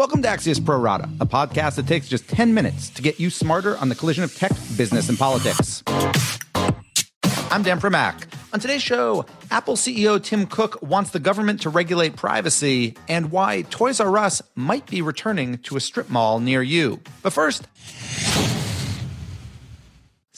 Welcome to Axios Pro Rata, a podcast that takes just 10 minutes to get you smarter on the collision of tech, business, and politics. I'm Dan Primack. On today's show, Apple CEO Tim Cook wants the government to regulate privacy and why Toys R Us might be returning to a strip mall near you. But first,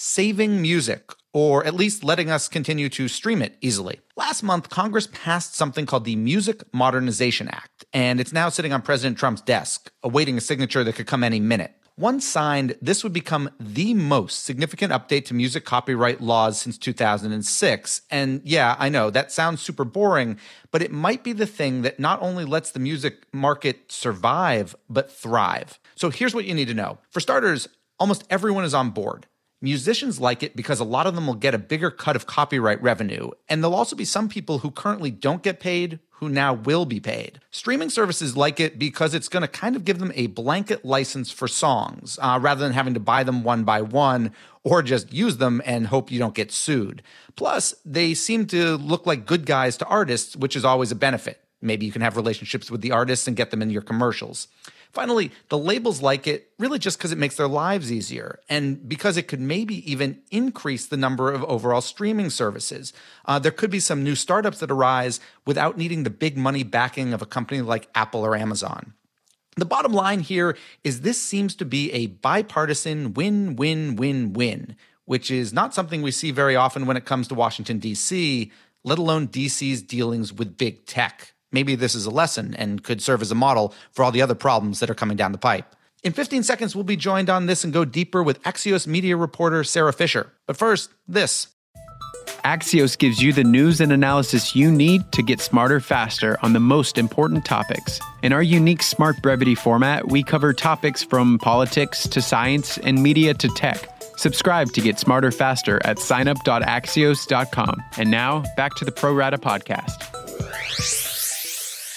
saving music, or at least letting us continue to stream it easily. Last month, Congress passed something called the Music Modernization Act, and it's now sitting on President Trump's desk, awaiting a signature that could come any minute. Once signed, this would become the most significant update to music copyright laws since 2006. And yeah, I know that sounds super boring, but it might be the thing that not only lets the music market survive, but thrive. So here's what you need to know. For starters, almost everyone is on board. Musicians like it because a lot of them will get a bigger cut of copyright revenue, and there'll also be some people who currently don't get paid who now will be paid. Streaming services like it because it's going to kind of give them a blanket license for songs uh, rather than having to buy them one by one or just use them and hope you don't get sued. Plus, they seem to look like good guys to artists, which is always a benefit. Maybe you can have relationships with the artists and get them in your commercials. Finally, the labels like it really just because it makes their lives easier and because it could maybe even increase the number of overall streaming services. Uh, there could be some new startups that arise without needing the big money backing of a company like Apple or Amazon. The bottom line here is this seems to be a bipartisan win win win win, which is not something we see very often when it comes to Washington, D.C., let alone DC's dealings with big tech. Maybe this is a lesson and could serve as a model for all the other problems that are coming down the pipe. In 15 seconds, we'll be joined on this and go deeper with Axios media reporter Sara Fischer. But first, this. Axios gives you the news and analysis you need to get smarter faster on the most important topics. In our unique Smart Brevity format, we cover topics from politics to science and media to tech. Subscribe to get smarter faster at signup.axios.com. And now, back to the Pro Rata podcast.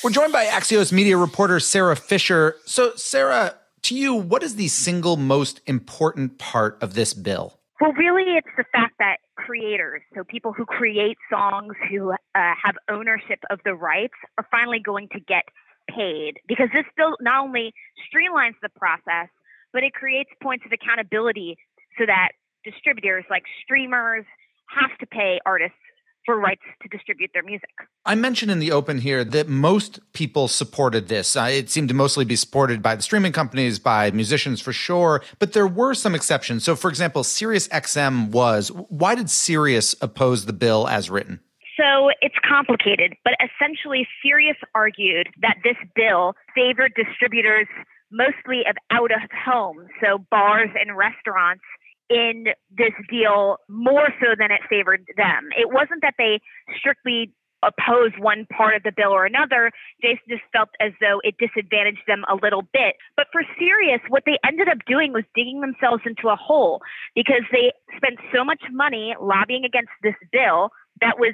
We're joined by Axios media reporter Sara Fischer. So, Sara, to you, what is the single most important part of this bill? Well, really, it's the fact that creators, so people who create songs, who uh, have ownership of the rights, are finally going to get paid because this bill not only streamlines the process, but it creates points of accountability so that distributors like streamers have to pay artists for rights to distribute their music. I mentioned in the open here that most people supported this. Uh, it seemed to mostly be supported by the streaming companies, by musicians for sure, but there were some exceptions. So, for example, SiriusXM was. Why did Sirius oppose the bill as written? So it's complicated, but essentially, Sirius argued that this bill favored distributors mostly of out of home, so bars and restaurants in this deal more so than it favored them. It wasn't that they strictly opposed one part of the bill or another. Jason just felt as though it disadvantaged them a little bit. But for Sirius, what they ended up doing was digging themselves into a hole because they spent so much money lobbying against this bill that was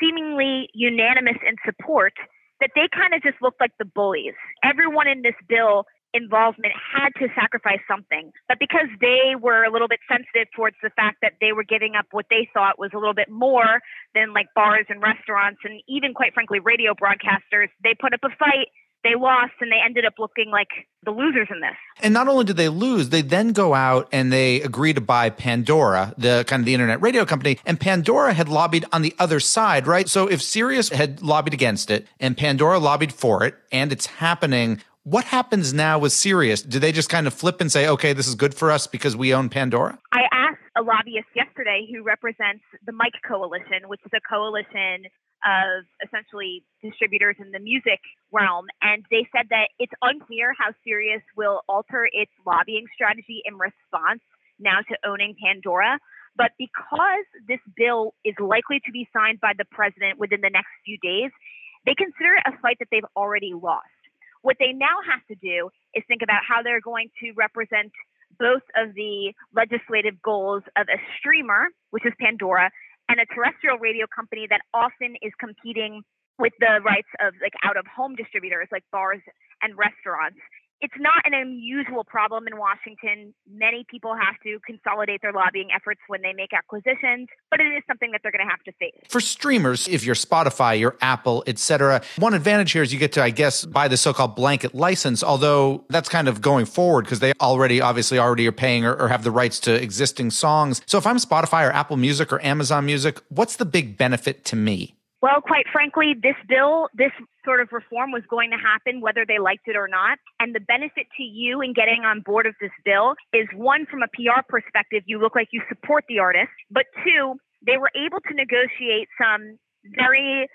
seemingly unanimous in support that they kind of just looked like the bullies. Everyone in this bill involvement had to sacrifice something. But because they were a little bit sensitive towards the fact that they were giving up what they thought was a little bit more than like bars and restaurants and even quite frankly radio broadcasters, they put up a fight. They lost and they ended up looking like the losers in this. And not only did they lose, they then go out and they agree to buy Pandora, the kind of the internet radio company. And Pandora had lobbied on the other side, right? So if Sirius had lobbied against it and Pandora lobbied for it and it's happening, what happens now with Sirius? Do they just kind of flip and say, okay, this is good for us because we own Pandora? I asked a lobbyist yesterday who represents the Mic Coalition, which is a coalition of essentially distributors in the music realm. And they said that it's unclear how Sirius will alter its lobbying strategy in response now to owning Pandora. But because this bill is likely to be signed by the president within the next few days, they consider it a fight that they've already lost. What they now have to do is think about how they're going to represent both of the legislative goals of a streamer, which is Pandora, and a terrestrial radio company that often is competing with the rights of like out of home distributors like bars and restaurants it's not an unusual problem in Washington. Many people have to consolidate their lobbying efforts when they make acquisitions, but it is something that they're going to have to face. For streamers, if you're Spotify, you're Apple, etc., one advantage here is you get to, I guess, buy the so-called blanket license. Although that's kind of going forward because they already, obviously, already are paying or, or have the rights to existing songs. So if I'm Spotify or Apple Music or Amazon Music, what's the big benefit to me? Well, quite frankly, this bill, this sort of reform was going to happen whether they liked it or not. And the benefit to you in getting on board of this bill is one, from a PR perspective, you look like you support the artist, but two, they were able to negotiate some very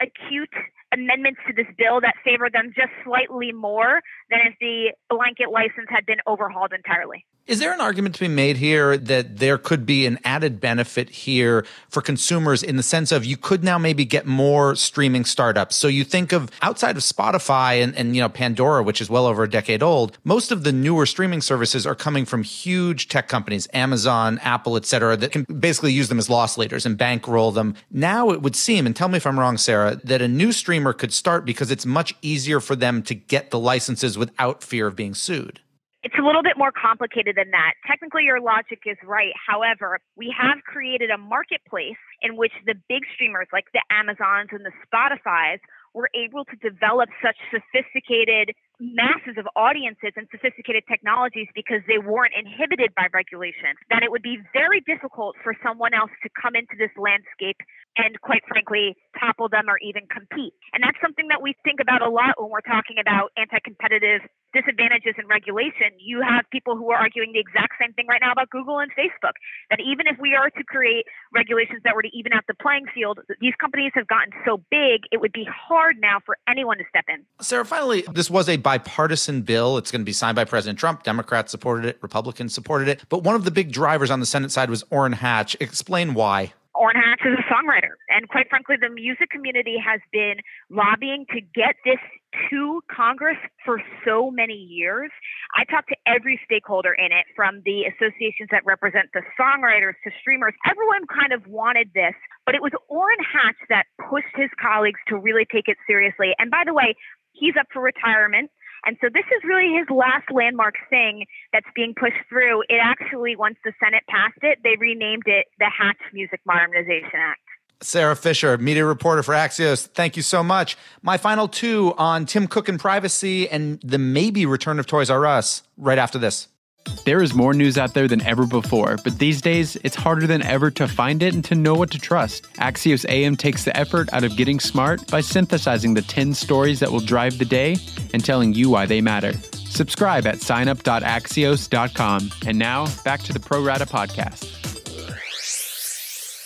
acute amendments to this bill that favor them just slightly more than if the blanket license had been overhauled entirely. Is there an argument to be made here that there could be an added benefit here for consumers in the sense of you could now maybe get more streaming startups? So you think of outside of Spotify and, and you know Pandora, which is well over a decade old, most of the newer streaming services are coming from huge tech companies, Amazon, Apple, et cetera, that can basically use them as loss leaders and bankroll them. Now it would seem, and tell me if I'm wrong, Sara, that a new streamer could start because it's much easier for them to get the licenses without fear of being sued. It's a little bit more complicated than that. Technically, your logic is right. However, we have created a marketplace in which the big streamers like the Amazons and the Spotify's were able to develop such sophisticated masses of audiences and sophisticated technologies because they weren't inhibited by regulation, that it would be very difficult for someone else to come into this landscape and, quite frankly, topple them or even compete. And that's something that we think about a lot when we're talking about anti competitive disadvantages in regulation. You have people who are arguing the exact same thing right now about Google and Facebook that even if we are to create regulations that were to even out the playing field, these companies have gotten so big, it would be hard now for anyone to step in. Sara, finally, this was a bipartisan bill. It's going to be signed by President Trump. Democrats supported it, Republicans supported it. But one of the big drivers on the Senate side was Orrin Hatch. Explain why. Hatch is a songwriter. And quite frankly, the music community has been lobbying to get this to Congress for so many years. I talked to every stakeholder in it, from the associations that represent the songwriters to streamers. Everyone kind of wanted this, but it was Orrin Hatch that pushed his colleagues to really take it seriously. And by the way, he's up for retirement. And so this is really his last landmark thing that's being pushed through. It actually, once the Senate passed it, they renamed it the Hatch Music Modernization Act. Sara Fischer, media reporter for Axios. Thank you so much. My final two on Tim Cook and privacy and the maybe return of Toys R Us right after this. There is more news out there than ever before, but these days it's harder than ever to find it and to know what to trust. Axios AM takes the effort out of getting smart by synthesizing the 10 stories that will drive the day and telling you why they matter. Subscribe at signup.axios.com. And now back to the Pro Rata podcast.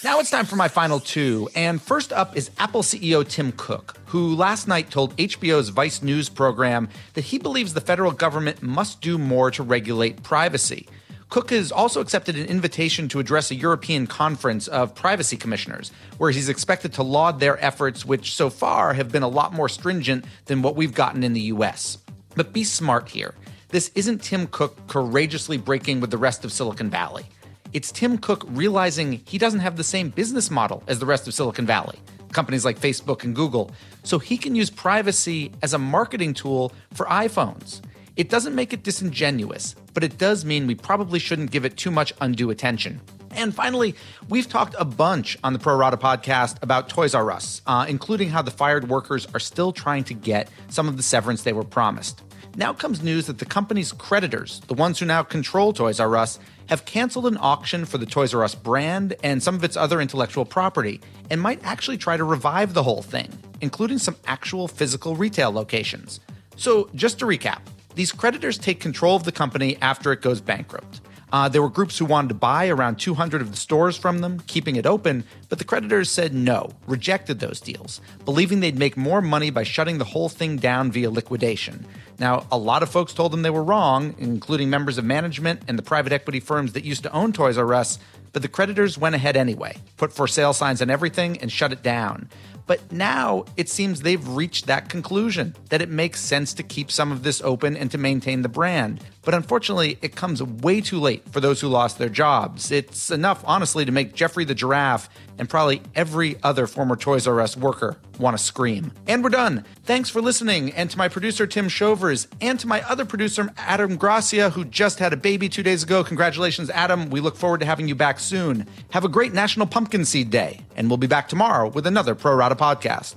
Now it's time for my final two. And first up is Apple CEO Tim Cook, who last night told HBO's Vice News program that he believes the federal government must do more to regulate privacy. Cook has also accepted an invitation to address a European conference of privacy commissioners, where he's expected to laud their efforts, which so far have been a lot more stringent than what we've gotten in the US. But be smart here. This isn't Tim Cook courageously breaking with the rest of Silicon Valley. It's Tim Cook realizing he doesn't have the same business model as the rest of Silicon Valley, companies like Facebook and Google, so he can use privacy as a marketing tool for iPhones. It doesn't make it disingenuous, but it does mean we probably shouldn't give it too much undue attention. And finally, we've talked a bunch on the Pro Rata podcast about Toys R Us, uh, including how the fired workers are still trying to get some of the severance they were promised. Now comes news that the company's creditors, the ones who now control Toys R Us, have canceled an auction for the Toys R Us brand and some of its other intellectual property, and might actually try to revive the whole thing, including some actual physical retail locations. So, just to recap, these creditors take control of the company after it goes bankrupt. Uh, there were groups who wanted to buy around 200 of the stores from them, keeping it open, but the creditors said no, rejected those deals, believing they'd make more money by shutting the whole thing down via liquidation. Now, a lot of folks told them they were wrong, including members of management and the private equity firms that used to own Toys R Us, but the creditors went ahead anyway, put for sale signs on everything, and shut it down. But now it seems they've reached that conclusion that it makes sense to keep some of this open and to maintain the brand. But unfortunately, it comes way too late for those who lost their jobs. It's enough, honestly, to make Geoffrey the giraffe and probably every other former Toys R Us worker want to scream. And we're done. Thanks for listening, and to my producer, Tim Shovers, and to my other producer, Adam Gracia, who just had a baby two days ago. Congratulations, Adam. We look forward to having you back soon. Have a great National Pumpkin Seed Day, and we'll be back tomorrow with another Pro Rata podcast.